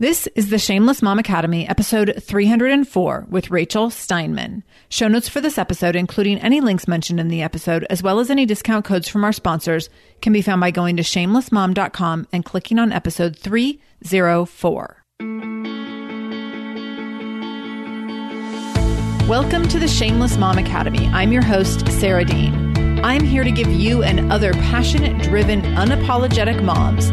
This is the Shameless Mom Academy, episode 304 with Rachel Steinman. Show notes for this episode, including any links mentioned in the episode, as well as any discount codes from our sponsors, can be found by going to shamelessmom.com and clicking on episode 304. Welcome to the Shameless Mom Academy. I'm your host, Sarah Dean. I'm here to give you and other passionate, driven, unapologetic moms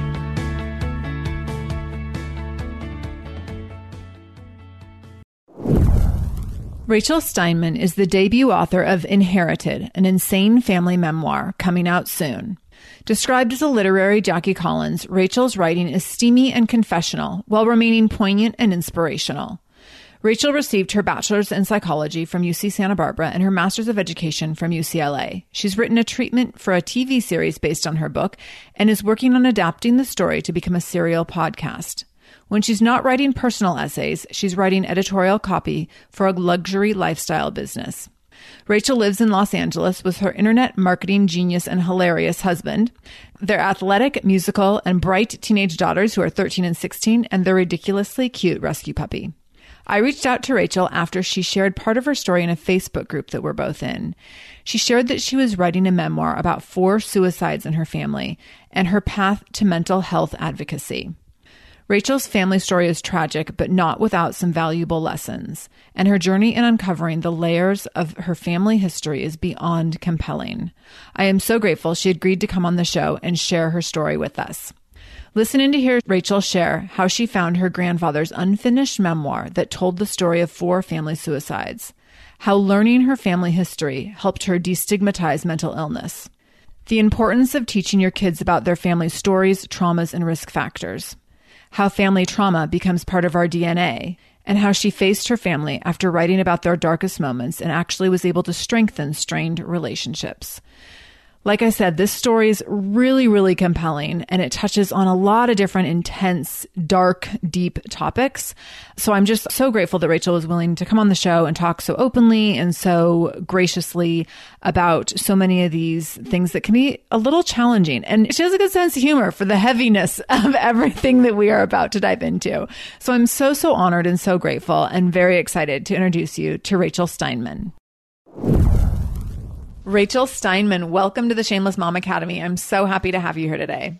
Rachel Steinman is the debut author of Inherited, an insane family memoir coming out soon. Described as a literary Jackie Collins, Rachel's writing is steamy and confessional while remaining poignant and inspirational. Rachel received her bachelor's in psychology from UC Santa Barbara and her master's of education from UCLA. She's written a treatment for a TV series based on her book and is working on adapting the story to become a serial podcast. When she's not writing personal essays, she's writing editorial copy for a luxury lifestyle business. Rachel lives in Los Angeles with her internet marketing genius and hilarious husband, their athletic, musical, and bright teenage daughters who are 13 and 16, and their ridiculously cute rescue puppy. I reached out to Rachel after she shared part of her story in a Facebook group that we're both in. She shared that she was writing a memoir about four suicides in her family and her path to mental health advocacy. Rachel's family story is tragic, but not without some valuable lessons, and her journey in uncovering the layers of her family history is beyond compelling. I am so grateful she agreed to come on the show and share her story with us. Listen in to hear Rachel share how she found her grandfather's unfinished memoir that told the story of four family suicides, how learning her family history helped her destigmatize mental illness, the importance of teaching your kids about their family stories, traumas, and risk factors how family trauma becomes part of our DNA, and how she faced her family after writing about their darkest moments and actually was able to strengthen strained relationships. Like I said, this story is really, really compelling and it touches on a lot of different intense, dark, deep topics. So I'm just so grateful that Rachel was willing to come on the show and talk so openly and so graciously about so many of these things that can be a little challenging. And she has a good sense of humor for the heaviness of everything that we are about to dive into. So I'm so, so honored and so grateful and very excited to introduce you to Rachel Steinman. Rachel Steinman, welcome to the Shameless Mom Academy. I'm so happy to have you here today.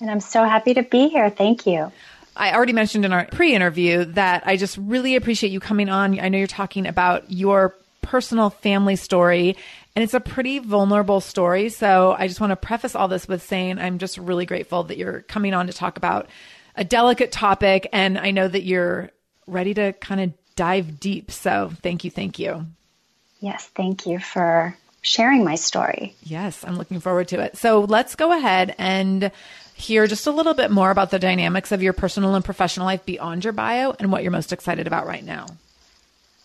And I'm so happy to be here. Thank you. I already mentioned in our pre interview that I just really appreciate you coming on. I know you're talking about your personal family story. And it's a pretty vulnerable story. So I just want to preface all this with saying I'm just really grateful that you're coming on to talk about a delicate topic. And I know that you're ready to kind of dive deep. So thank you. Thank you. Yes. Thank you for sharing my story. Yes. I'm looking forward to it. So let's go ahead and hear just a little bit more about the dynamics of your personal and professional life beyond your bio and what you're most excited about right now.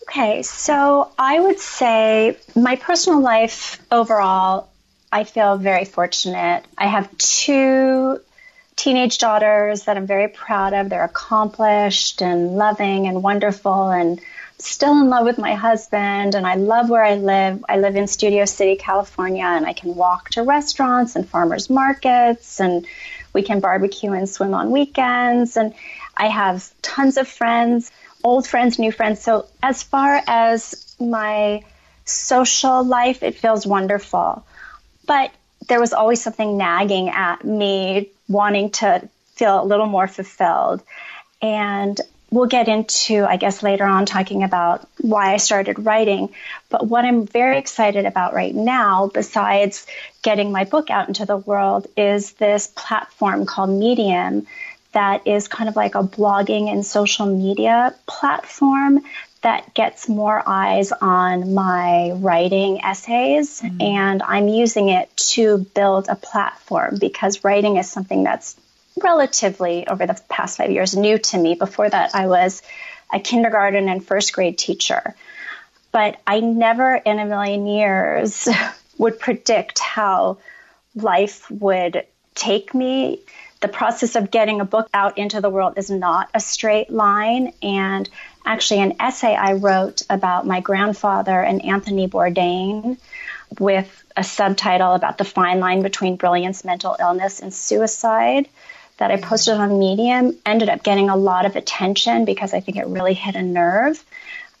Okay, so I would say my personal life overall, I feel very fortunate. I have two teenage daughters that I'm very proud of. They're accomplished and loving and wonderful and still in love with my husband and I love where I live. I live in Studio City, California and I can walk to restaurants and farmers markets and we can barbecue and swim on weekends and I have tons of friends old friends, new friends. So, as far as my social life, it feels wonderful. But there was always something nagging at me, wanting to feel a little more fulfilled. And we'll get into, I guess, later on talking about why I started writing. But what I'm very excited about right now, besides getting my book out into the world, is this platform called Medium that is kind of like a blogging and social media platform that gets more eyes on my writing essays. Mm-hmm. And I'm using it to build a platform because writing is something that's relatively, over the past five years, new to me. Before that, I was a kindergarten and first grade teacher. But I never in a million years would predict how life would take me the process of getting a book out into the world is not a straight line. And actually, an essay I wrote about my grandfather and Anthony Bourdain with a subtitle about the fine line between brilliance, mental illness, and suicide that I posted on Medium ended up getting a lot of attention because I think it really hit a nerve.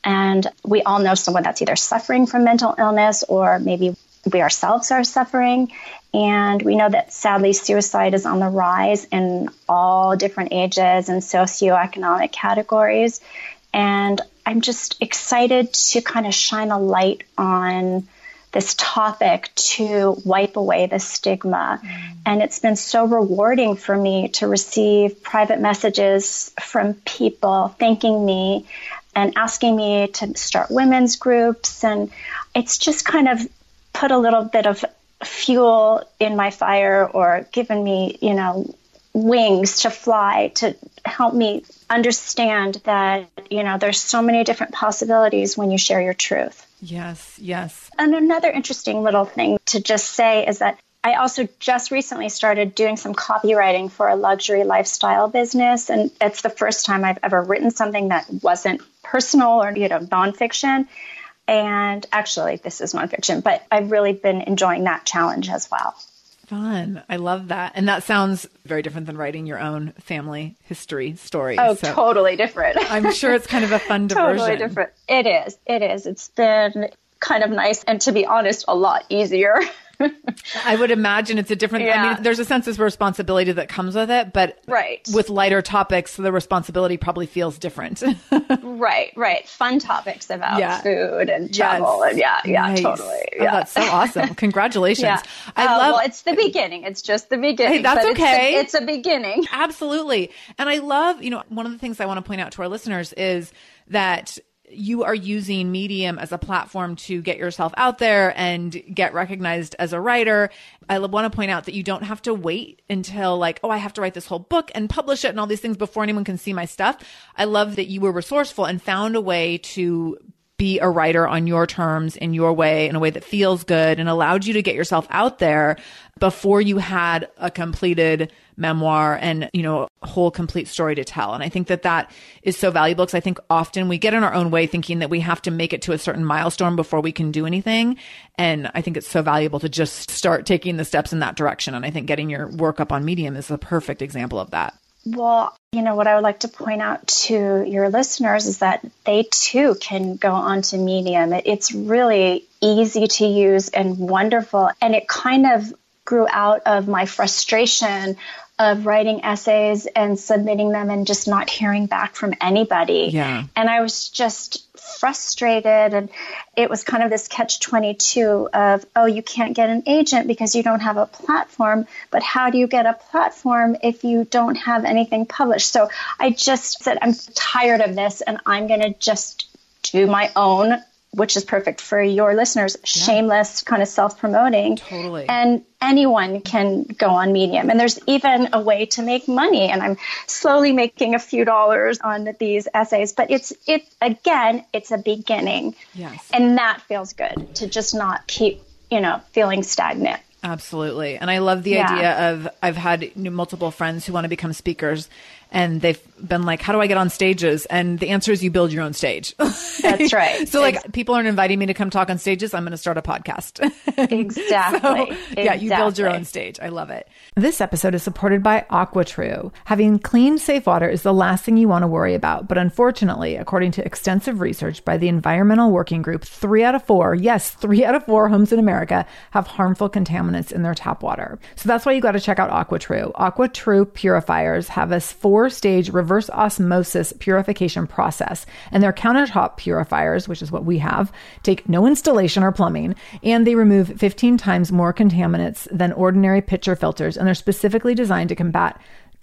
And we all know someone that's either suffering from mental illness or maybe we ourselves are suffering. And we know that sadly suicide is on the rise in all different ages and socioeconomic categories. And I'm just excited to kind of shine a light on this topic to wipe away the stigma. Mm. And it's been so rewarding for me to receive private messages from people thanking me and asking me to start women's groups. And it's just kind of put a little bit of fuel in my fire or given me, you know, wings to fly to help me understand that, you know, there's so many different possibilities when you share your truth. Yes, yes. And another interesting little thing to just say is that I also just recently started doing some copywriting for a luxury lifestyle business. And it's the first time I've ever written something that wasn't personal or, you know, nonfiction. And actually, this is nonfiction, but I've really been enjoying that challenge as well. Fun. I love that. And that sounds very different than writing your own family history story. Oh, so totally different. I'm sure it's kind of a fun diversion. Totally different. It is. It is. It's been kind of nice and to be honest, a lot easier. I would imagine it's a different. Yeah. I mean, there's a sense of responsibility that comes with it, but right with lighter topics, the responsibility probably feels different. right, right. Fun topics about yeah. food and travel, yes. and yeah, yeah, nice. totally. Oh, yeah, oh, that's so awesome. Congratulations. yeah. I uh, love. Well, it's the beginning. It's just the beginning. Hey, that's okay. It's a, it's a beginning. Absolutely, and I love. You know, one of the things I want to point out to our listeners is that you are using Medium as a platform to get yourself out there and get recognized as a writer. I want to point out that you don't have to wait until like, oh, I have to write this whole book and publish it and all these things before anyone can see my stuff. I love that you were resourceful and found a way to be a writer on your terms in your way in a way that feels good and allowed you to get yourself out there before you had a completed memoir and, you know, whole complete story to tell. And I think that that is so valuable because I think often we get in our own way thinking that we have to make it to a certain milestone before we can do anything. And I think it's so valuable to just start taking the steps in that direction. And I think getting your work up on Medium is a perfect example of that. Well, you know, what I would like to point out to your listeners is that they too can go onto Medium. It's really easy to use and wonderful. And it kind of grew out of my frustration of writing essays and submitting them and just not hearing back from anybody. Yeah. And I was just frustrated and it was kind of this catch 22 of oh you can't get an agent because you don't have a platform but how do you get a platform if you don't have anything published so i just said i'm tired of this and i'm going to just do my own which is perfect for your listeners, yeah. shameless kind of self promoting. Totally. And anyone can go on Medium. And there's even a way to make money. And I'm slowly making a few dollars on these essays. But it's, it, again, it's a beginning. Yes. And that feels good to just not keep, you know, feeling stagnant. Absolutely. And I love the yeah. idea of I've had multiple friends who want to become speakers and they've been like, how do I get on stages? And the answer is you build your own stage. That's right. so like people aren't inviting me to come talk on stages. I'm going to start a podcast. exactly. so, yeah, you build your own stage. I love it. This episode is supported by AquaTru. Having clean, safe water is the last thing you want to worry about. But unfortunately, according to extensive research by the Environmental Working Group, three out of four, yes, three out of four homes in America have harmful contaminants in their tap water. So that's why you got to check out AquaTru. AquaTru purifiers have us four four stage reverse osmosis purification process. And their countertop purifiers, which is what we have, take no installation or plumbing, and they remove 15 times more contaminants than ordinary pitcher filters. And they're specifically designed to combat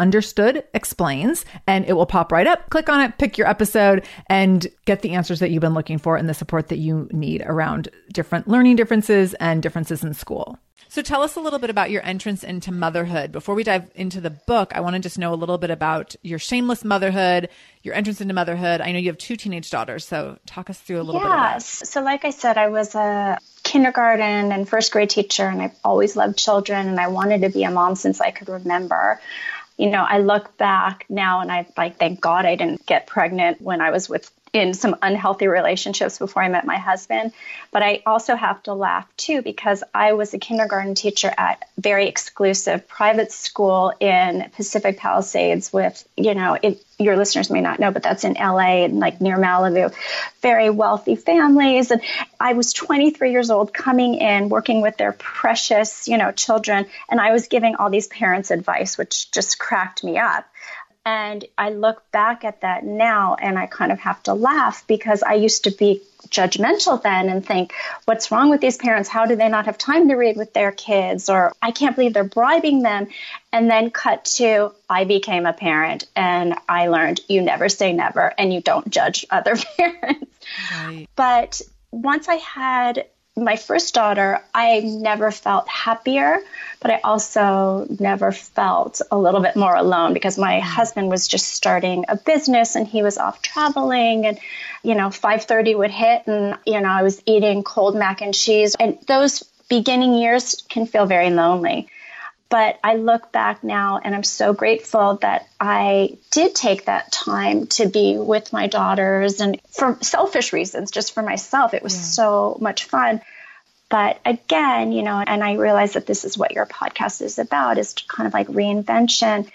Understood Explains, and it will pop right up. Click on it, pick your episode, and get the answers that you've been looking for and the support that you need around different learning differences and differences in school. So tell us a little bit about your entrance into motherhood. Before we dive into the book, I want to just know a little bit about your shameless motherhood, your entrance into motherhood. I know you have two teenage daughters, so talk us through a little yes. bit. Yes. So like I said, I was a kindergarten and first grade teacher and I've always loved children and I wanted to be a mom since I could remember you know, I look back now and I like, thank God I didn't get pregnant when I was with in some unhealthy relationships before I met my husband. But I also have to laugh too because I was a kindergarten teacher at very exclusive private school in Pacific Palisades with, you know, it, your listeners may not know, but that's in LA and like near Malibu, very wealthy families. And I was 23 years old coming in, working with their precious, you know, children. And I was giving all these parents advice, which just cracked me up. And I look back at that now and I kind of have to laugh because I used to be judgmental then and think, what's wrong with these parents? How do they not have time to read with their kids? Or I can't believe they're bribing them. And then cut to, I became a parent and I learned you never say never and you don't judge other parents. Right. But once I had my first daughter, I never felt happier, but I also never felt a little bit more alone because my mm. husband was just starting a business and he was off traveling and you know 5:30 would hit and you know I was eating cold mac and cheese and those beginning years can feel very lonely. But I look back now and I'm so grateful that I did take that time to be with my daughters and for selfish reasons, just for myself. It was yeah. so much fun. But again, you know, and I realize that this is what your podcast is about is kind of like reinvention.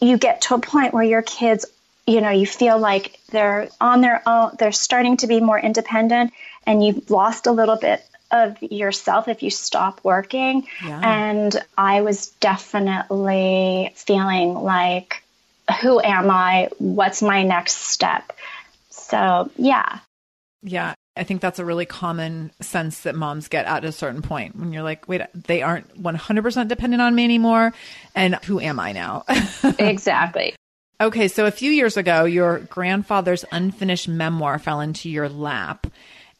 You get to a point where your kids, you know, you feel like they're on their own, they're starting to be more independent, and you've lost a little bit of yourself if you stop working. Yeah. And I was definitely feeling like, who am I? What's my next step? So, yeah. Yeah. I think that's a really common sense that moms get at a certain point when you're like, wait, they aren't 100% dependent on me anymore. And who am I now? exactly. Okay. So a few years ago, your grandfather's unfinished memoir fell into your lap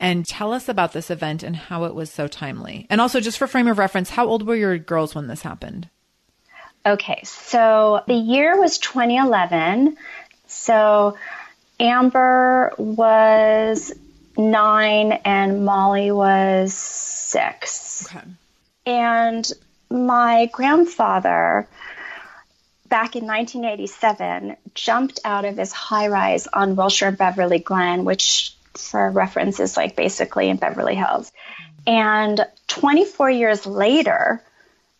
and tell us about this event and how it was so timely. And also, just for frame of reference, how old were your girls when this happened? Okay, so the year was 2011. So Amber was nine and Molly was six. Okay. And my grandfather, back in 1987, jumped out of his high rise on Wilshire Beverly Glen, which for reference is like basically in Beverly Hills. And 24 years later,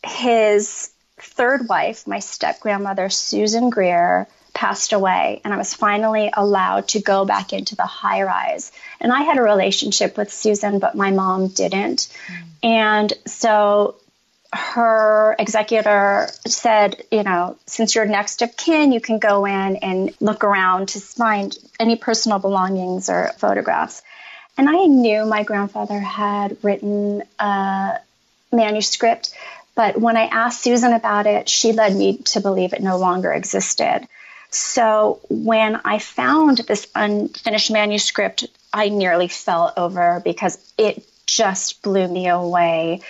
his third wife, my step grandmother, Susan Greer, passed away, and I was finally allowed to go back into the high rise. And I had a relationship with Susan, but my mom didn't. Mm. And so her executor said, you know, since you're next of kin, you can go in and look around to find any personal belongings or photographs. And I knew my grandfather had written a manuscript, but when I asked Susan about it, she led me to believe it no longer existed. So when I found this unfinished manuscript, I nearly fell over because it just blew me away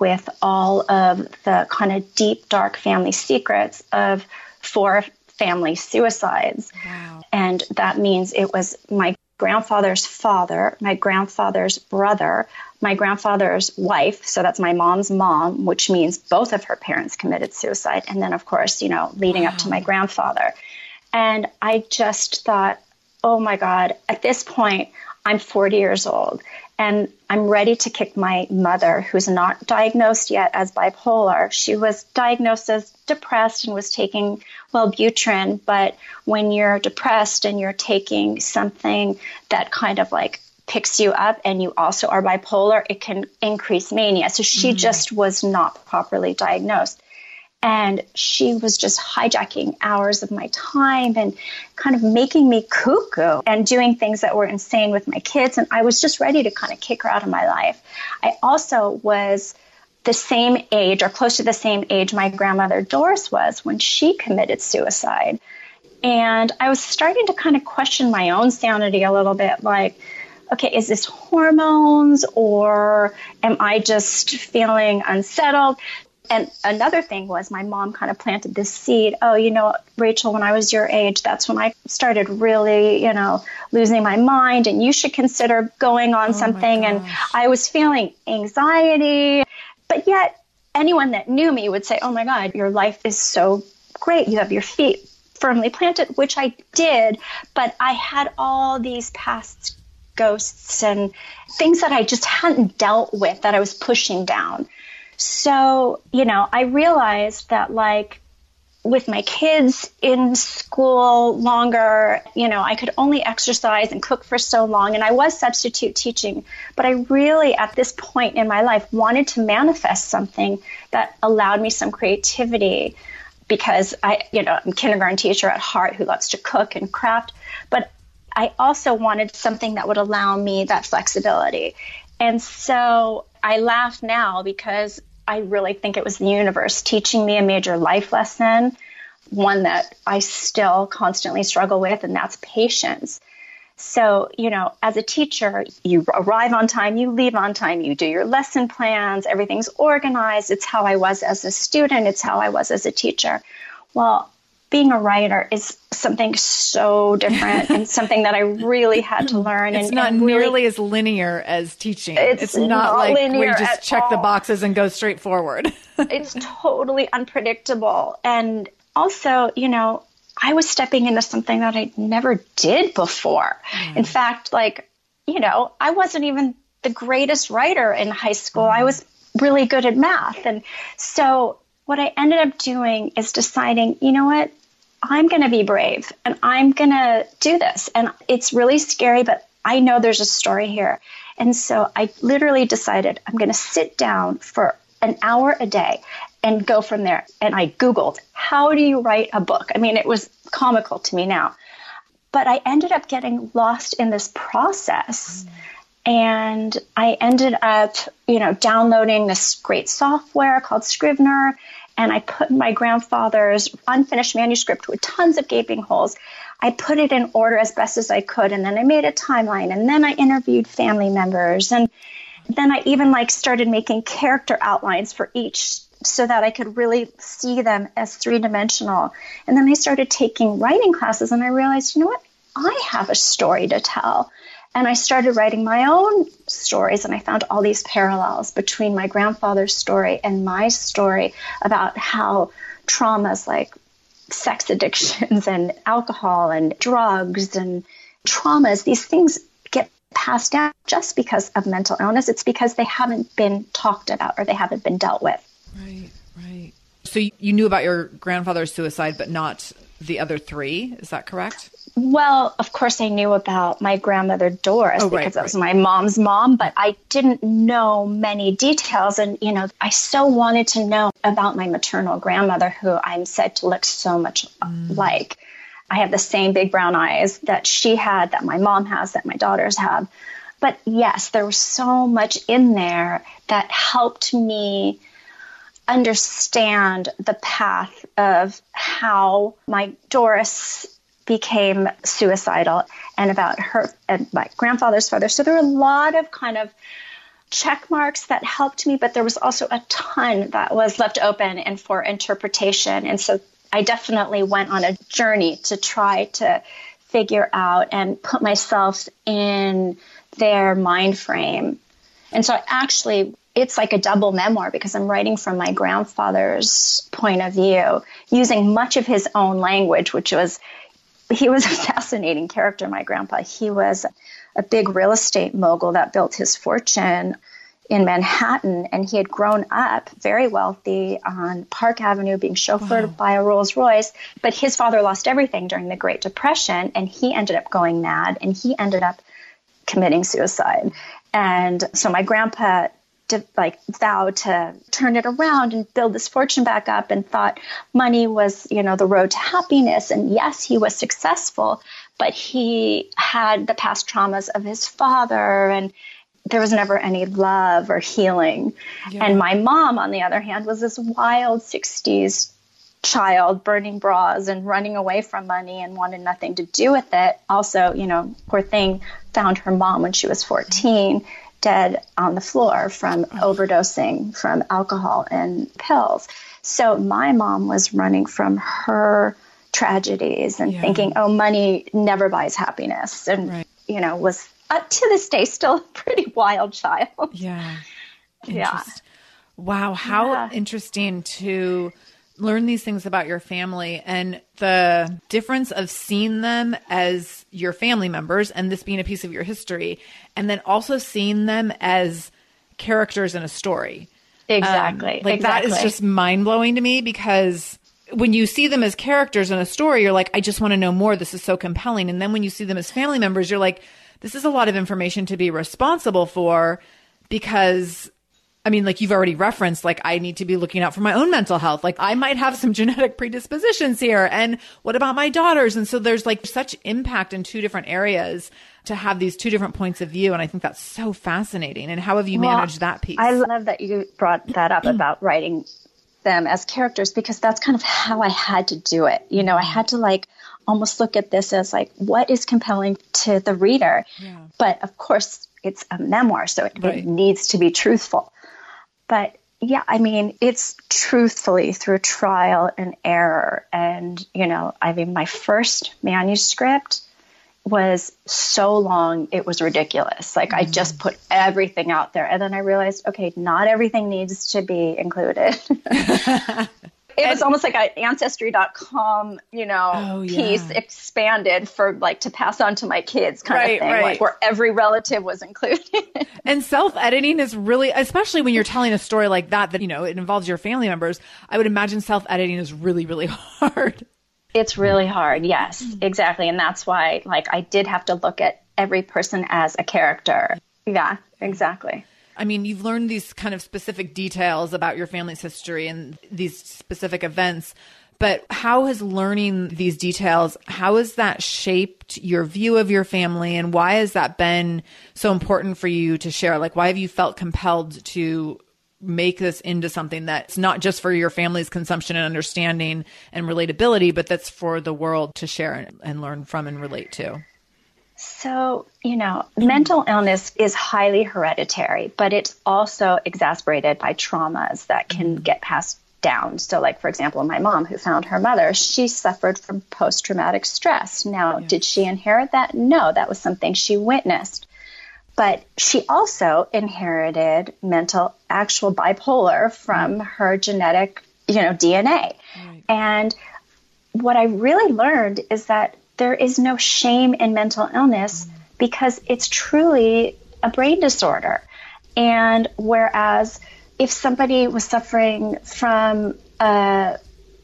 with all of the kind of deep, dark family secrets of four family suicides. Wow. And that means it was my grandfather's father, my grandfather's brother, my grandfather's wife. So that's my mom's mom, which means both of her parents committed suicide. And then, of course, you know, leading wow. up to my grandfather. And I just thought, oh my God, at this point, I'm 40 years old and I'm ready to kick my mother, who's not diagnosed yet as bipolar. She was diagnosed as depressed and was taking Wellbutrin, but when you're depressed and you're taking something that kind of like picks you up and you also are bipolar, it can increase mania. So she mm-hmm. just was not properly diagnosed. And she was just hijacking hours of my time and kind of making me cuckoo and doing things that were insane with my kids. And I was just ready to kind of kick her out of my life. I also was the same age or close to the same age my grandmother Doris was when she committed suicide. And I was starting to kind of question my own sanity a little bit like, okay, is this hormones or am I just feeling unsettled? And another thing was my mom kind of planted this seed. Oh, you know, Rachel, when I was your age, that's when I started really, you know, losing my mind, and you should consider going on oh something. And I was feeling anxiety, but yet anyone that knew me would say, Oh my God, your life is so great. You have your feet firmly planted, which I did, but I had all these past ghosts and things that I just hadn't dealt with that I was pushing down. So, you know, I realized that like with my kids in school longer, you know, I could only exercise and cook for so long. And I was substitute teaching, but I really, at this point in my life, wanted to manifest something that allowed me some creativity because I, you know, I'm a kindergarten teacher at heart who loves to cook and craft. But I also wanted something that would allow me that flexibility. And so I laugh now because I really think it was the universe teaching me a major life lesson, one that I still constantly struggle with, and that's patience. So, you know, as a teacher, you arrive on time, you leave on time, you do your lesson plans, everything's organized. It's how I was as a student, it's how I was as a teacher. Well, being a writer is something so different and something that I really had to learn. It's and, not and really, nearly as linear as teaching. It's It's, not, not like we linear just at check the boxes and go straight forward. it's totally unpredictable. And also, you know, I was stepping into something that I never did before. Mm. In fact, like, you know, I wasn't even the greatest writer in high school. I mm. was really good at math. And so what I ended up doing is deciding, you know what? I'm going to be brave and I'm going to do this. And it's really scary, but I know there's a story here. And so I literally decided I'm going to sit down for an hour a day and go from there. And I Googled, how do you write a book? I mean, it was comical to me now. But I ended up getting lost in this process. And I ended up, you know, downloading this great software called Scrivener. And I put my grandfather's unfinished manuscript with tons of gaping holes. I put it in order as best as I could. And then I made a timeline. And then I interviewed family members. And then I even like started making character outlines for each so that I could really see them as three dimensional. And then I started taking writing classes and I realized, you know what? I have a story to tell. And I started writing my own stories, and I found all these parallels between my grandfather's story and my story about how traumas like sex addictions and alcohol and drugs and traumas, these things get passed down just because of mental illness. It's because they haven't been talked about or they haven't been dealt with. right, right. So you knew about your grandfather's suicide, but not the other three. Is that correct? Well, of course, I knew about my grandmother Doris Oh, right, because that was right. my mom's mom, but I didn't know many details. And, you know, I so wanted to know about my maternal grandmother, who I'm said to look so much mm. like. I have the same big brown eyes that she had, that my mom has, that my daughters have. But yes, there was so much in there that helped me understand the path of how my Doris became suicidal and about her and my grandfather's father. So there were a lot of kind of check marks that helped me, but there was also a ton that was left open and for interpretation. And so I definitely went on a journey to try to figure out and put myself in their mind frame. And so I actually, it's like a double memoir because I'm writing from my grandfather's point of view, using much of his own language, which was, he was a fascinating character, my grandpa. He was a big real estate mogul that built his fortune in Manhattan, and he had grown up very wealthy on Park Avenue, being chauffeured by a Rolls Royce. But his father lost everything during the Great Depression, and he ended up going mad, and he ended up committing suicide. And so my grandpa did, like vowed to turn it around and build this fortune back up and thought money was, you know, the road to happiness. And yes, he was successful, but he had the past traumas of his father and there was never any love or healing. And my mom, on the other hand, was this wild 60s child burning bras and running away from money and wanted nothing to do with it. Also, you know, poor thing found her mom when she was 14 dead on the floor from oh. overdosing from alcohol and pills. So my mom was running from her tragedies and Yeah. thinking, oh, money never buys happiness. And, Right. you know, was up to this day still a pretty wild child. Yeah. Yeah. Wow, how Yeah. interesting to learn these things about your family and the difference of seeing them as your family members and this being a piece of your history, and then also seeing them as characters in a story. Exactly. Um, like exactly. that is just mind blowing to me because when you see them as characters in a story, you're like, I just want to know more. This is so compelling. And then when you see them as family members, you're like, this is a lot of information to be responsible for because I mean, like you've already referenced, like I need to be looking out for my own mental health. Like I might have some genetic predispositions here. And what about my daughters? And so there's like such impact in two different areas to have these two different points of view. And I think that's so fascinating. And how have you well, managed that piece? I love that you brought that up about writing them as characters because that's kind of how I had to do it. You know, I had to like almost look at this as like, what is compelling to the reader? Yeah. But of course, it's a memoir, so it, right. it needs to be truthful. But yeah, I mean, it's truthfully through trial and error. And, you know, I mean, my first manuscript was so long, it was ridiculous. Like, mm-hmm. I just put everything out there. And then I realized, okay, not everything needs to be included. it was almost like an ancestry.com you know oh, yeah. piece expanded for like to pass on to my kids kind right, of thing right. like where every relative was included. And self-editing is really especially when you're telling a story like that that you know it involves your family members i would imagine self-editing is really really hard. It's really hard yes hmm. exactly. And that's why like i did have to look at every person as a character. Yeah exactly I mean, you've learned these kind of specific details about your family's history and these specific events, but how has learning these details, how has that shaped your view of your family and why has that been so important for you to share? Like, why have you felt compelled to make this into something that's not just for your family's consumption and understanding and relatability, but that's for the world to share and, learn from and relate to? So, you know, mental illness is highly hereditary, but it's also exacerbated by traumas that can mm-hmm. get passed down. So, like, for example, my mom, who found her mother, she suffered from post traumatic stress. Now, yeah. did she inherit that? No, that was something she witnessed. But she also inherited mental, actual bipolar from mm-hmm. her genetic, you know, DNA. Right. And what I really learned is that there is no shame in mental illness because it's truly a brain disorder. And whereas if somebody was suffering from a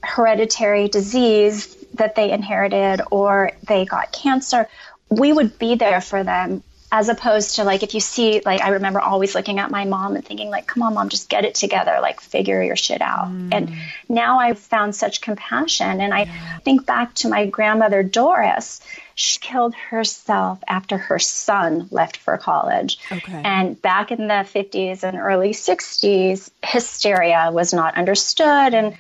hereditary disease that they inherited or they got cancer, we would be there for them as opposed to like if you see like i remember always looking at my mom and thinking like come on mom just get it together like figure your shit out mm. and now i've found such compassion and i yeah. think back to my grandmother doris she killed herself after her son left for college okay. and back in the 50s and early 60s hysteria was not understood and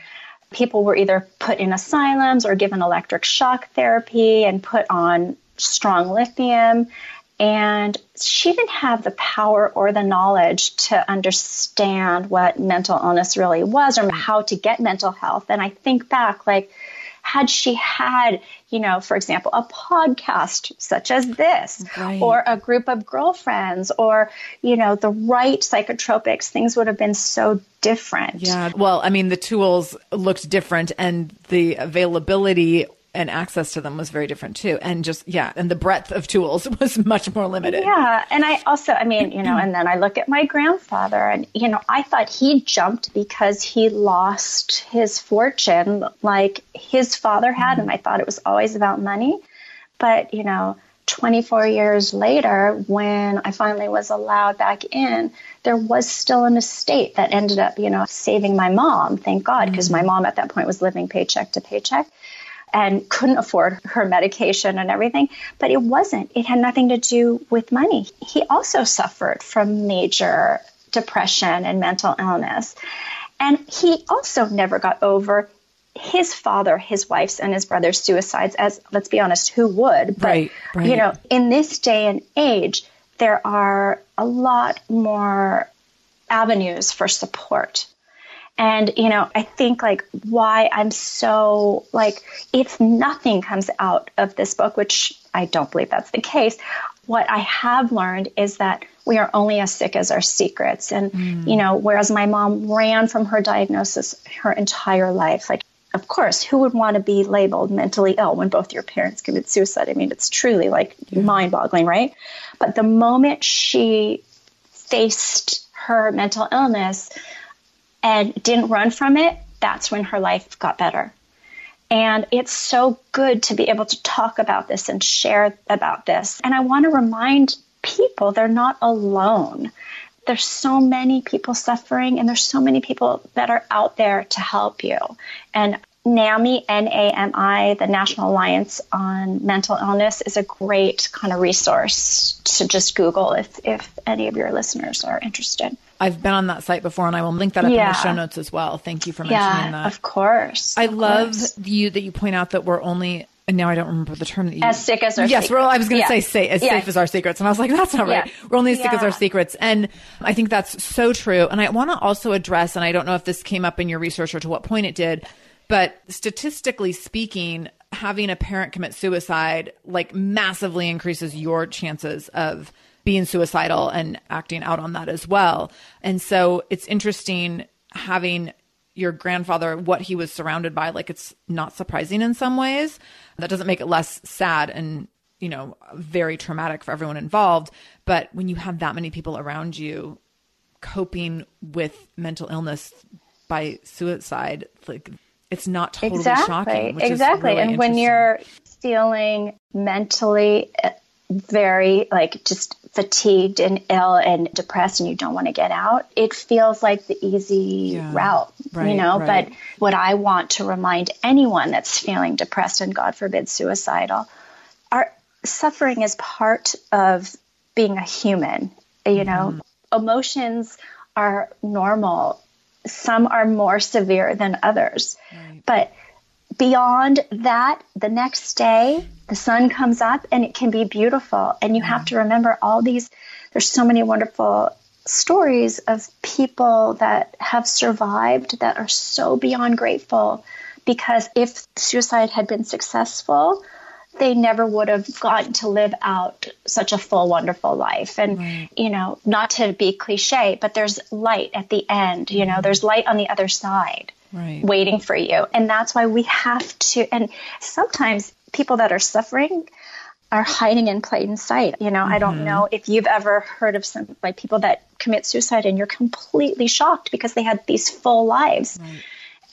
people were either put in asylums or given electric shock therapy and put on strong lithium and she didn't have the power or the knowledge to understand what mental illness really was or how to get mental health. And I think back, like, had she had, you know, for example, a podcast such as this, right. or a group of girlfriends, or, you know, the right psychotropics, things would have been so different. Yeah. Well, I mean, the tools looked different and the availability and access to them was very different too. And just, yeah, and the breadth of tools was much more limited. Yeah. And I also, I mean, you know, and then I look at my grandfather and, you know, I thought he jumped because he lost his fortune like his father had. And I thought it was always about money. But, you know, 24 years later, when I finally was allowed back in, there was still an estate that ended up, you know, saving my mom, thank God, because mm-hmm. my mom at that point was living paycheck to paycheck and couldn't afford her medication and everything. But it wasn't, it had nothing to do with money. He also suffered from major depression and mental illness. And he also never got over his father, his wife's, and his brother's suicides, as let's be honest, who would? But, right, right. you know, in this day and age, there are a lot more avenues for support and, you know, I think like why I'm so like, if nothing comes out of this book, which I don't believe that's the case, what I have learned is that we are only as sick as our secrets. And, mm. you know, whereas my mom ran from her diagnosis her entire life, like of course, who would want to be labeled mentally ill when both your parents commit suicide? I mean, it's truly like yeah. mind boggling, right? But the moment she faced her mental illness and didn't run from it, that's when her life got better. And it's so good to be able to talk about this and share about this. And I want to remind people they're not alone. There's so many people suffering, and there's so many people that are out there to help you. And NAMI, N-A-M-I, the National Alliance on Mental Illness, is a great kind of resource to just Google if, if any of your listeners are interested. I've been on that site before, and I will link that up yeah. in the show notes as well. Thank you for mentioning yeah, that. Of course. I of love course. you that you point out that we're only and now I don't remember the term that you as sick as our yes. Secrets. Well, I was going to yeah. say, say as yeah. safe as our secrets, and I was like, that's not right. Yeah. We're only as sick as our secrets, and I think that's so true. And I want to also address, and I don't know if this came up in your research or to what point it did, but statistically speaking, having a parent commit suicide like massively increases your chances of being suicidal and acting out on that as well. And so it's interesting having your grandfather what he was surrounded by like it's not surprising in some ways that doesn't make it less sad and you know very traumatic for everyone involved but when you have that many people around you coping with mental illness by suicide like it's not totally exactly. shocking exactly really and when you're feeling mentally uh, very like just fatigued and ill and depressed and you don't want to get out, it feels like the easy yeah, route, right, you know. Right. But what I want to remind anyone that's feeling depressed and God forbid suicidal, our suffering is part of being a human. You know, mm-hmm. emotions are normal. Some are more severe than others. Right. But beyond that, the next day, the sun comes up and it can be beautiful. And you have to remember all these, there's so many wonderful stories of people that have survived that are so beyond grateful because if suicide had been successful, they never would have gotten to live out such a full, wonderful life. And, right. you know, not to be cliche, but there's light at the end, you know, mm-hmm. there's light on the other side. Right. Waiting for you. And that's why we have to. And sometimes people that are suffering are hiding in plain sight. You know, mm-hmm. I don't mm-hmm. know if you've ever heard of some like people that commit suicide and you're completely shocked because they had these full lives. Right.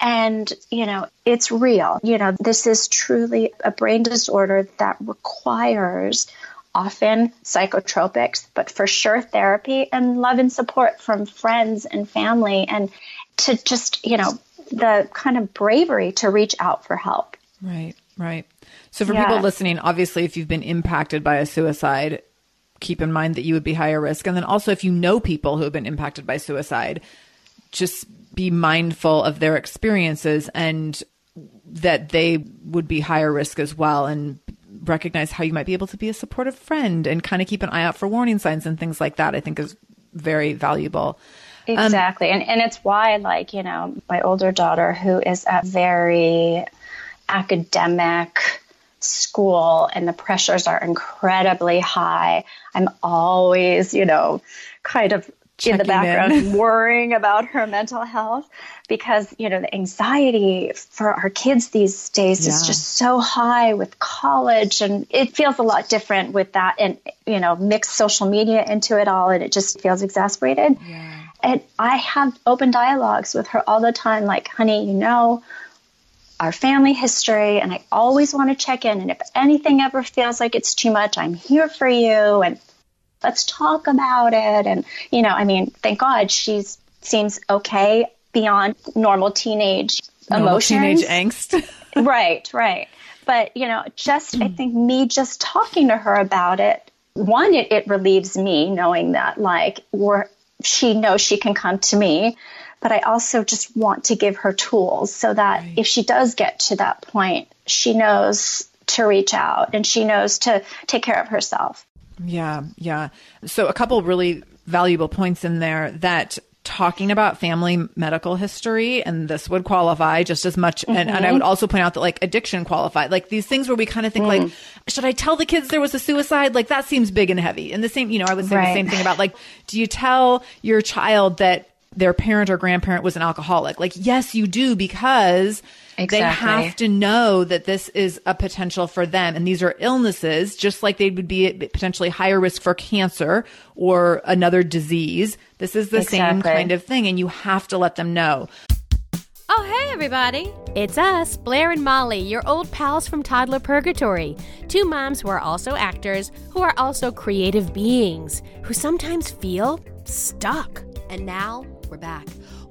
And, you know, it's real. You know, this is truly a brain disorder that requires often psychotropics, but for sure therapy and love and support from friends and family and to just, you know, the kind of bravery to reach out for help. Right, right. So for yeah. people listening, obviously, if you've been impacted by a suicide, keep in mind that you would be higher risk. And then also, if you know people who have been impacted by suicide, just be mindful of their experiences and that they would be higher risk as well and recognize how you might be able to be a supportive friend and kind of keep an eye out for warning signs and things like that, I think is very valuable. Um, exactly. Um, and, and it's why, like, you know, my older daughter, who is at a very academic, school and the pressures are incredibly high. I'm always, you know, kind of Checking in the background in. worrying about her mental health because, you know, the anxiety for our kids these days yeah. is just so high with college and it feels a lot different with that and, you know, mix social media into it all and it just feels exasperated. Yeah. And I have open dialogues with her all the time like, honey, you know, our family history, and I always want to check in. And if anything ever feels like it's too much, I'm here for you, and let's talk about it. And you know, I mean, thank God she seems okay beyond normal teenage normal emotions, teenage angst. right, right. But you know, just I mm. think me just talking to her about it. One, it, it relieves me knowing that like we're she knows she can come to me but I also just want to give her tools so that right. if she does get to that point, she knows to reach out and she knows to take care of herself. Yeah, yeah. So, a couple really valuable points in there that talking about family medical history and this would qualify just as much mm-hmm. and, and, i would mm-hmm. also point out that like addiction qualified like these things where we kind of think mm. like should i tell the kids there was a suicide like that seems big and heavy and the same you know i would say right. the same thing about like do you tell your child that their parent or grandparent was an alcoholic. Like, yes, you do because exactly. they have to know that this is a potential for them. And these are illnesses, just like they would be potentially higher risk for cancer or another disease. This is the exactly. same kind of thing. And you have to let them know. Oh, hey, everybody. It's us, Blair and Molly, your old pals from Toddler Purgatory. Two moms who are also actors, who are also creative beings, who sometimes feel stuck. And now we're back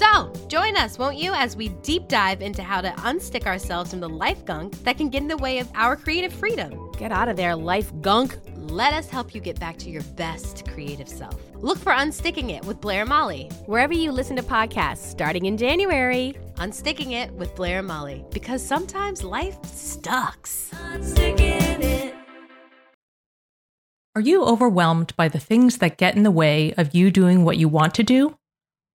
So, join us, won't you, as we deep dive into how to unstick ourselves from the life gunk that can get in the way of our creative freedom. Get out of there, life gunk. Let us help you get back to your best creative self. Look for Unsticking It with Blair and Molly, wherever you listen to podcasts, starting in January. Unsticking It with Blair and Molly, because sometimes life sucks. Are you overwhelmed by the things that get in the way of you doing what you want to do?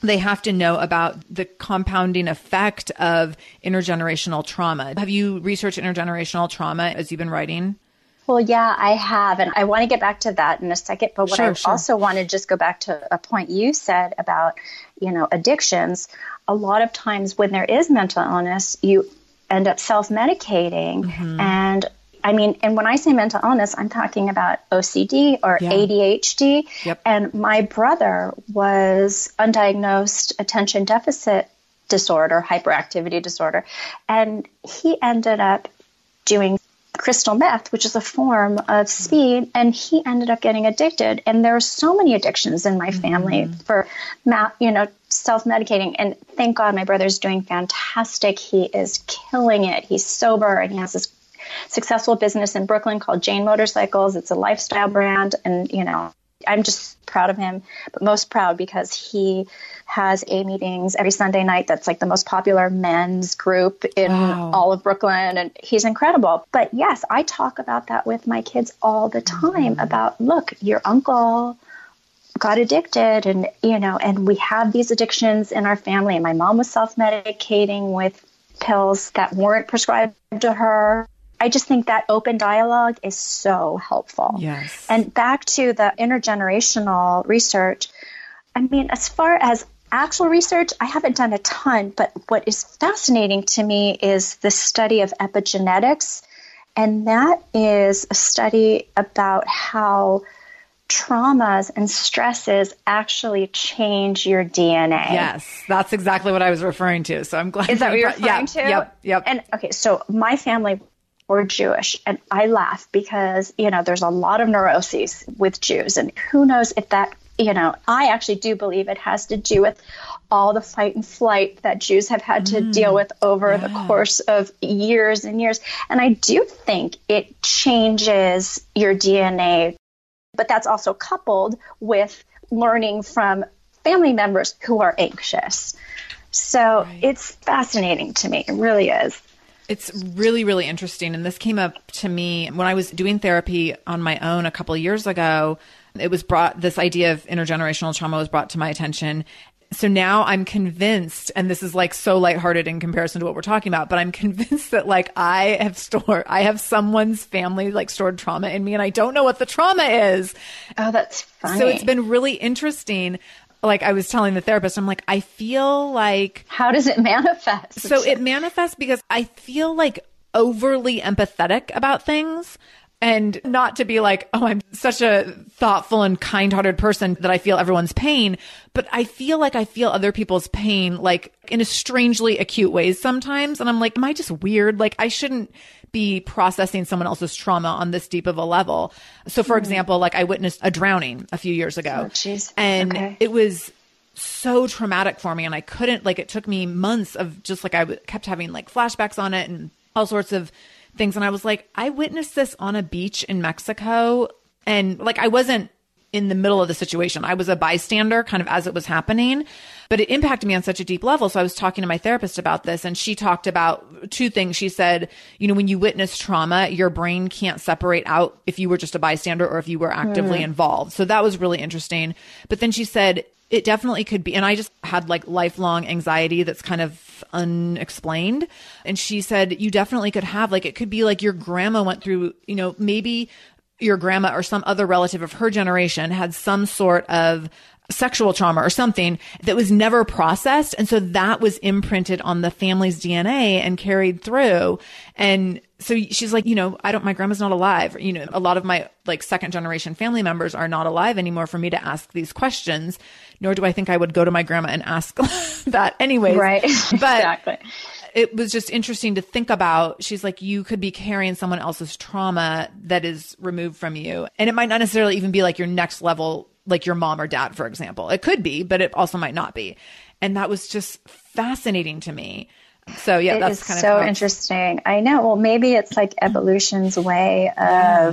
they have to know about the compounding effect of intergenerational trauma. Have you researched intergenerational trauma as you've been writing? Well, yeah, I have. And I want to get back to that in a second. But what sure, I sure. also want to just go back to a point you said about, you know, addictions. A lot of times when there is mental illness, you end up self medicating. Mm-hmm. And I mean, and when I say mental illness, I'm talking about OCD or yeah. ADHD. Yep. And my brother was undiagnosed attention deficit disorder, hyperactivity disorder. And he ended up doing crystal meth, which is a form of speed, and he ended up getting addicted. And there are so many addictions in my family mm-hmm. for, you know, self-medicating. And thank God my brother's doing fantastic. He is killing it. He's sober and he has this successful business in Brooklyn called Jane Motorcycles. It's a lifestyle brand, and you know, I'm just proud of him, but most proud because he has A meetings every Sunday night. That's like the most popular men's group in wow. all of Brooklyn, and he's incredible. But yes, I talk about that with my kids all the time mm-hmm. about look, your uncle got addicted and you know and we have these addictions in our family and my mom was self-medicating with pills that weren't prescribed to her I just think that open dialogue is so helpful. Yes. And back to the intergenerational research, I mean, as far as actual research, I haven't done a ton, but what is fascinating to me is the study of epigenetics. And that is a study about how traumas and stresses actually change your DNA. Yes, that's exactly what I was referring to. So I'm glad. Is that what you're referring yeah, to? Yep, yep. And okay, so my family or Jewish. And I laugh because, you know, there's a lot of neuroses with Jews. And who knows if that, you know, I actually do believe it has to do with all the fight and flight that Jews have had to mm, deal with over yeah. the course of years and years. And I do think it changes your DNA. But that's also coupled with learning from family members who are anxious. So right. it's fascinating to me. It really is. It's really, really interesting. And this came up to me when I was doing therapy on my own a couple of years ago. It was brought, this idea of intergenerational trauma was brought to my attention. So now I'm convinced, and this is like so lighthearted in comparison to what we're talking about, but I'm convinced that like I have stored, I have someone's family like stored trauma in me and I don't know what the trauma is. Oh, that's funny. So it's been really interesting like I was telling the therapist, I'm like, I feel like. How does it manifest? So it manifests because I feel like overly empathetic about things and not to be like, oh, I'm such a thoughtful and kind hearted person that I feel everyone's pain, but I feel like I feel other people's pain like in a strangely acute ways sometimes. And I'm like, am I just weird? Like I shouldn't be processing someone else's trauma on this deep of a level. So for mm. example, like I witnessed a drowning a few years ago oh, and okay. it was so traumatic for me and I couldn't like it took me months of just like I w- kept having like flashbacks on it and all sorts of things. And I was like, I witnessed this on a beach in Mexico. And like, I wasn't in the middle of the situation. I was a bystander kind of as it was happening, but it impacted me on such a deep level. So I was talking to my therapist about this and she talked about two things. She said, you know, when you witness trauma, your brain can't separate out if you were just a bystander or if you were actively mm. involved. So that was really interesting. But then she said, it definitely could be. And I just had like lifelong anxiety that's kind of unexplained. And she said, you definitely could have, like, it could be like your grandma went through, you know, maybe your grandma or some other relative of her generation had some sort of sexual trauma or something that was never processed. And so that was imprinted on the family's DNA and carried through. And so she's like, you know, I don't, my grandma's not alive. You know, a lot of my like second generation family members are not alive anymore for me to ask these questions, nor do I think I would go to my grandma and ask that anyways. Right. But exactly. It was just interesting to think about. She's like, you could be carrying someone else's trauma that is removed from you. And it might not necessarily even be like your next level like your mom or dad, for example. It could be, but it also might not be. And that was just fascinating to me. So yeah, it that's kind so of so interesting. I know. Well, maybe it's like evolution's way of yeah.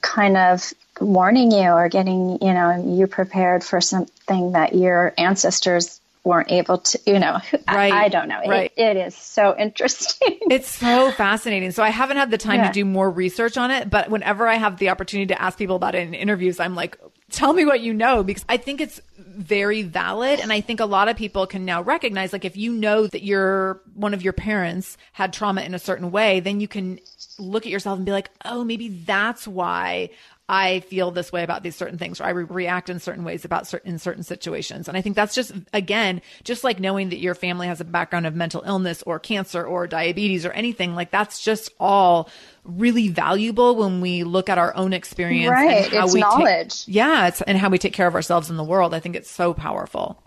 kind of warning you or getting you know you prepared for something that your ancestors weren't able to, you know, right. I, I don't know. Right. It, it is so interesting. It's so fascinating. So I haven't had the time yeah. to do more research on it, but whenever I have the opportunity to ask people about it in interviews, I'm like, tell me what you know because I think it's very valid. And I think a lot of people can now recognize, like, if you know that your one of your parents had trauma in a certain way, then you can look at yourself and be like, oh, maybe that's why I feel this way about these certain things, or I re- react in certain ways about certain in certain situations. And I think that's just again, just like knowing that your family has a background of mental illness or cancer or diabetes or anything like that's just all really valuable when we look at our own experience right. and how it's we knowledge. Take, yeah, it's and how we take care of ourselves in the world. I think it's so powerful.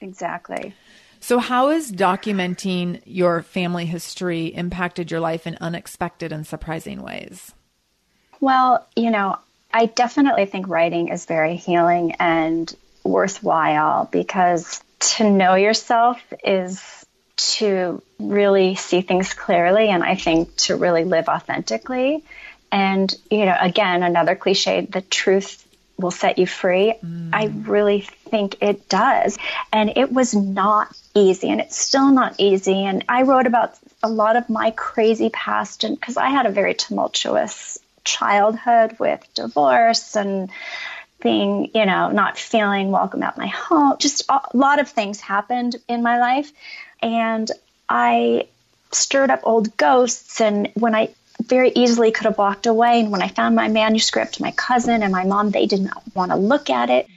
Exactly. So, how has documenting your family history impacted your life in unexpected and surprising ways? Well, you know, I definitely think writing is very healing and worthwhile because to know yourself is to really see things clearly and I think to really live authentically. And, you know, again, another cliche, the truth will set you free. Mm. I really think it does. And it was not easy and it's still not easy. And I wrote about a lot of my crazy past and because I had a very tumultuous childhood with divorce and being, you know, not feeling welcome at my home. Just a lot of things happened in my life. And I stirred up old ghosts. And when I very easily could have walked away, and when I found my manuscript, my cousin and my mom, they didn't want to look at it.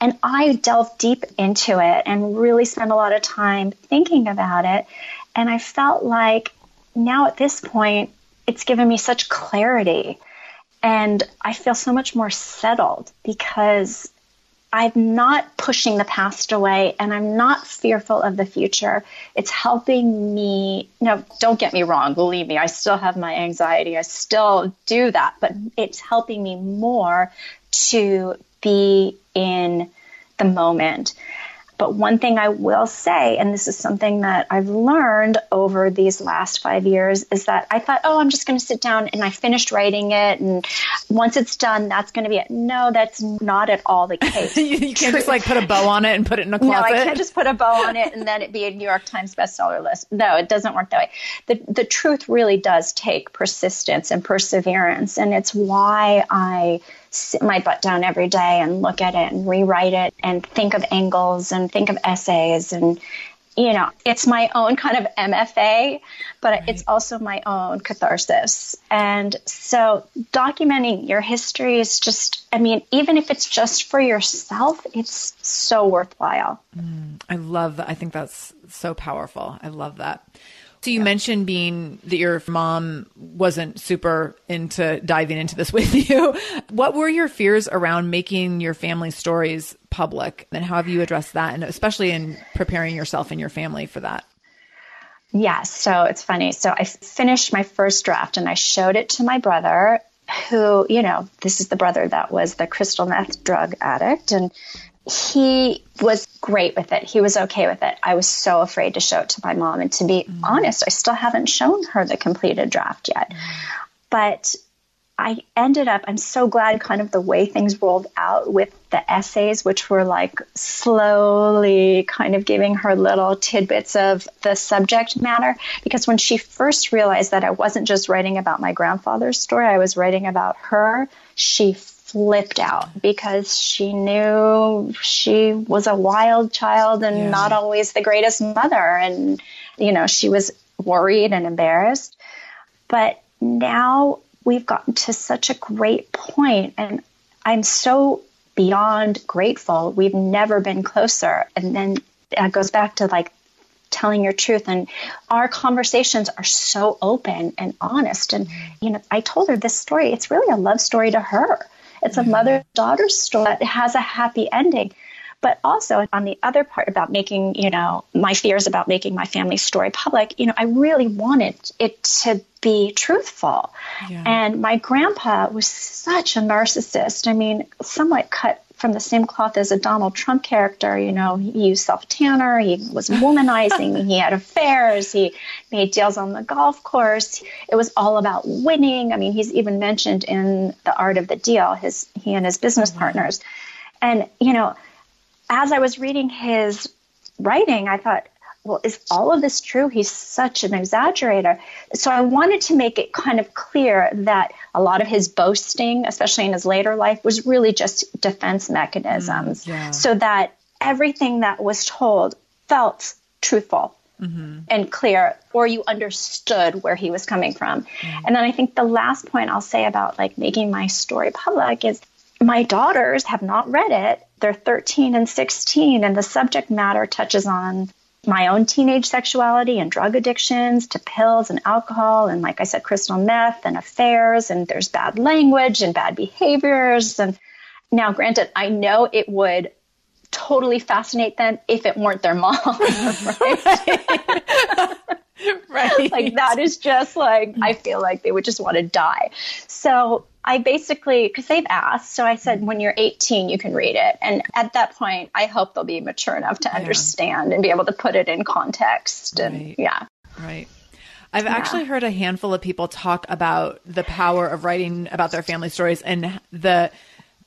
And I delved deep into it and really spent a lot of time thinking about it. And I felt like now at this point, it's given me such clarity. And I feel so much more settled because I'm not pushing the past away and I'm not fearful of the future. It's helping me. Now, don't get me wrong, believe me, I still have my anxiety. I still do that, but it's helping me more to be in the moment. But one thing I will say, and this is something that I've learned over these last five years, is that I thought, oh, I'm just going to sit down and I finished writing it. And once it's done, that's going to be it. No, that's not at all the case. you, you, can't just like put a bow on it and put it in a closet. No, I can't just put a bow on it and then it be a New York Times bestseller list. No, it doesn't work that way. The, the truth really does take persistence and perseverance. And it's why I sit my butt down every day and look at it and rewrite it and think of angles and think of essays and you know, it's my own kind of MFA, but right. it's also my own catharsis. And so documenting your history is just, I mean, even if it's just for yourself, it's so worthwhile. Mm, I love that. I think that's so powerful. I love that. So you yeah. mentioned being that your mom wasn't super into diving into this with you. What were your fears around making your family stories public? And how have you addressed that? And especially in preparing yourself and your family for that? Yeah, so it's funny. So I finished my first draft and I showed it to my brother, who, you know, this is the brother that was the crystal meth drug addict. And he was great with it. He was okay with it. I was so afraid to show it to my mom. And to be mm-hmm. honest, I still haven't shown her the completed draft yet. But I ended up, I'm so glad kind of the way things rolled out with the essays, which were like slowly kind of giving her little tidbits of the subject matter. Because when she first realized that I wasn't just writing about my grandfather's story, I was writing about her, she flipped out because she knew she was a wild child and yeah. not always the greatest mother. And, you know, she was worried and embarrassed. But now we've gotten to such a great point and I'm so beyond grateful. We've never been closer. And then it goes back to like telling your truth and our conversations are so open and honest and you know i told her this story it's really a love story to her it's a mother daughter story that has a happy ending. But also on the other part about making, you know, my fears about making my family story public, you know, I really wanted it to be truthful. Yeah. And my grandpa was such a narcissist. I mean, somewhat cut from the same cloth as a Donald Trump character. You know, he used self tanner, he was womanizing, he had affairs, he made deals on the golf course. It was all about winning. I mean, he's even mentioned in The Art of the Deal, his he and his business mm-hmm. partners. And, you know, as I was reading his writing, I thought, well, is all of this true? He's such an exaggerator. So I wanted to make it kind of clear that a lot of his boasting, especially in his later life, was really just defense mechanisms mm, yeah. so that everything that was told felt truthful. Mm-hmm. And clear, or you understood where he was coming from. Mm. And then I think the last point I'll say about like making my story public is my daughters have not read it. They're 13 and 16, and the subject matter touches on my own teenage sexuality and drug addictions to pills and alcohol and like I said crystal meth and affairs and there's bad language and bad behaviors and now granted I know it would totally fascinate them if it weren't their mom right? right. like that is just like I feel like they would just want to die. So I basically because they've asked, so I said mm-hmm. when you're 18 you can read it, and at that point I hope they'll be mature enough to yeah. understand and be able to put it in context. And right. yeah, right. I've yeah. actually heard a handful of people talk about the power of writing about their family stories and the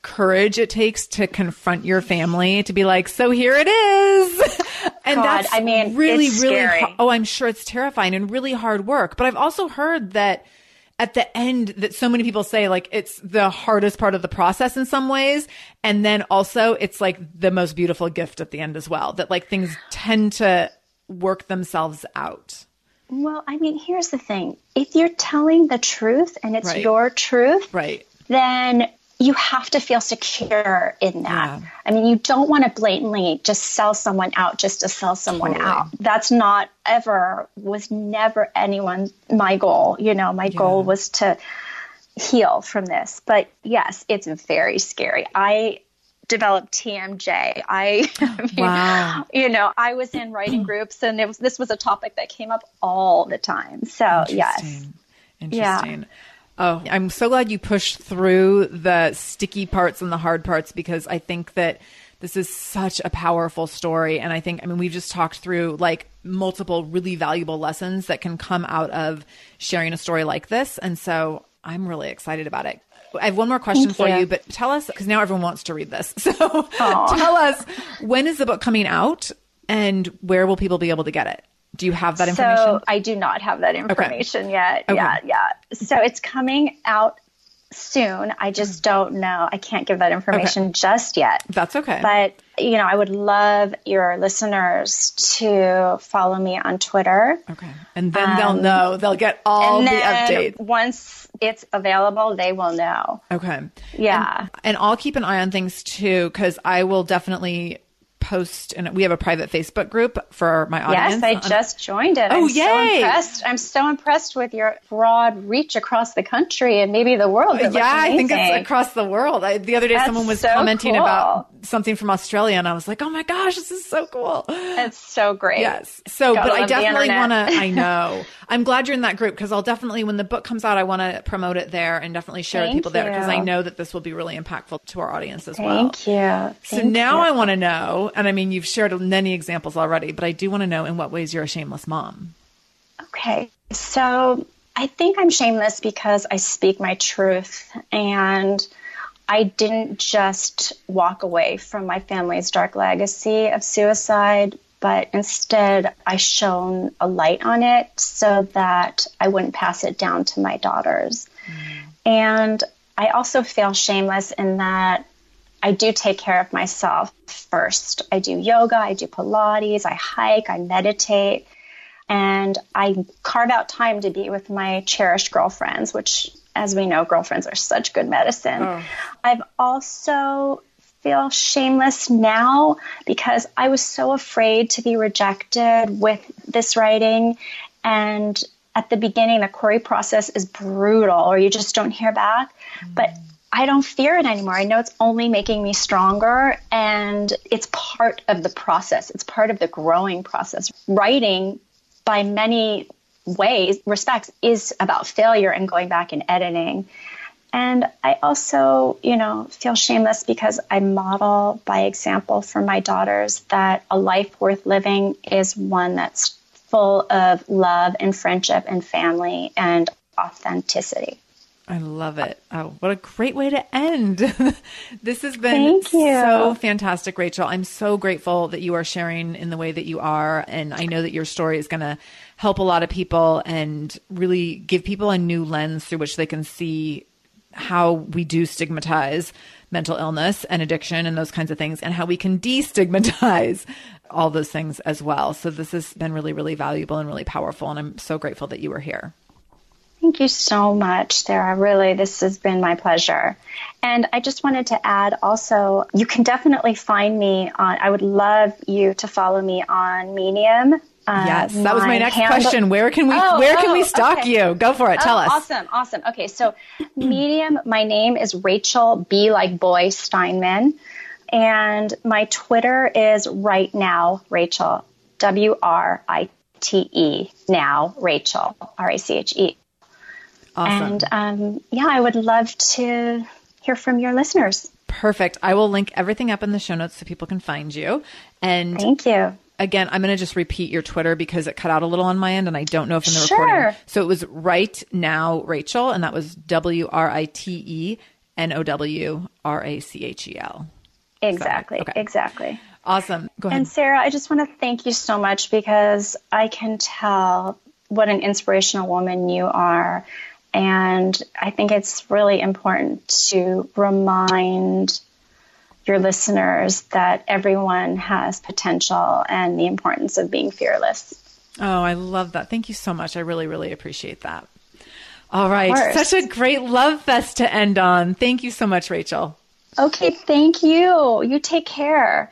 courage it takes to confront your family to be like, so here it is. and God, that's I mean, really, really, oh, I'm sure it's terrifying and really hard work. But I've also heard that at the end that so many people say like it's the hardest part of the process in some ways. And then also it's like the most beautiful gift at the end as well, that like things tend to work themselves out. Well, I mean, here's the thing. If you're telling the truth and it's right. your truth, right. then you have to feel secure in that. Yeah. I mean, you don't want to blatantly just sell someone out just to sell someone totally. out. That's not ever, was never anyone my goal. You know, my yeah. goal was to heal from this. But yes, it's very scary. I developed TMJ. I, I mean, wow. you know, I was in writing groups and it was, this was a topic that came up all the time. So, yes. Interesting. Yeah. Oh, I'm so glad you pushed through the sticky parts and the hard parts because I think that this is such a powerful story. And I think, I mean, we've just talked through like multiple really valuable lessons that can come out of sharing a story like this. And so I'm really excited about it. I have one more question for you, but tell us, because now everyone wants to read this. So tell us, when is the book coming out and where will people be able to get it? Do you have that information? So I do not have that information okay. yet. Okay. Yeah, yeah. So it's coming out soon. I just don't know. I can't give that information okay. just yet. That's okay. But, you know, I would love your listeners to follow me on Twitter. Okay. And then um, they'll know. They'll get all the updates. Once it's available, they will know. Okay. Yeah. And, and I'll keep an eye on things too, because I will definitely post and we have a private Facebook group for my audience. Yes, I just joined it. Oh, I'm yay. so impressed. I'm so impressed with your broad reach across the country and maybe the world. yeah, I think it's across the world. I, the other day That's someone was so commenting cool. about something from Australia and I was like, "Oh my gosh, this is so cool." It's so great. Yes. So, Gotta but I definitely want to I know. I'm glad you're in that group because I'll definitely when the book comes out I want to promote it there and definitely share with Thank people there because I know that this will be really impactful to our audience as well. Thank you. So now you. I want to know, and I mean, you've shared many examples already, but I do want to know in what ways you're a shameless mom. Okay, so I think I'm shameless because I speak my truth and I didn't just walk away from my family's dark legacy of suicide, but instead I shone a light on it so that I wouldn't pass it down to my daughters. Mm. And I also feel shameless in that I do take care of myself first. I do yoga, I do Pilates, I hike, I meditate, and I carve out time to be with my cherished girlfriends, which, as we know, girlfriends are such good medicine. Oh. I've also feel shameless now because I was so afraid to be rejected with this writing and at the beginning the query process is brutal or you just don't hear back but I don't fear it anymore. I know it's only making me stronger and it's part of the process. It's part of the growing process. Writing by many ways, respects is about failure and going back and editing. And I also, you know, feel shameless because I model by example for my daughters that a life worth living is one that's full of love and friendship and family and authenticity. I love it. Oh, what a great way to end. this has been so fantastic, Rachel. I'm so grateful that you are sharing in the way that you are. And I know that your story is going to help a lot of people and really give people a new lens through which they can see how we do stigmatize mental illness and addiction and those kinds of things and how we can destigmatize all those things as well. So this has been really, really valuable and really powerful. And I'm so grateful that you were here. Thank you so much, Sarah. Really, this has been my pleasure. And I just wanted to add also, you can definitely find me on, I would love you to follow me on Medium. Uh, Yes, that was my next handle- question. Where can we Oh, where can we oh, stalk okay. you? Go for it. Tell Oh, us. Awesome, awesome. Okay, so Medium, my name is Rachel B like boy Steinman, and my Twitter is right now Rachel W R I T E now Rachel R A C H E. Awesome. And um, yeah, I would love to hear from your listeners. Perfect. I will link everything up in the show notes so people can find you. And Thank you. again, I'm going to just repeat your Twitter because it cut out a little on my end and I don't know if in the Sure. recording. So it was right now Rachel and that was W R I T E N O W R A C H E L. Exactly. Okay. Exactly. Awesome. Go ahead. And Sarah, I just want to thank you so much because I can tell what an inspirational woman you are. And I think it's really important to remind your listeners that everyone has potential and the importance of being fearless. Oh, I love that. Thank you so much. I really, really appreciate that. All right. Such a great love fest to end on. Thank you so much, Rachel. Okay, thank you. You take care.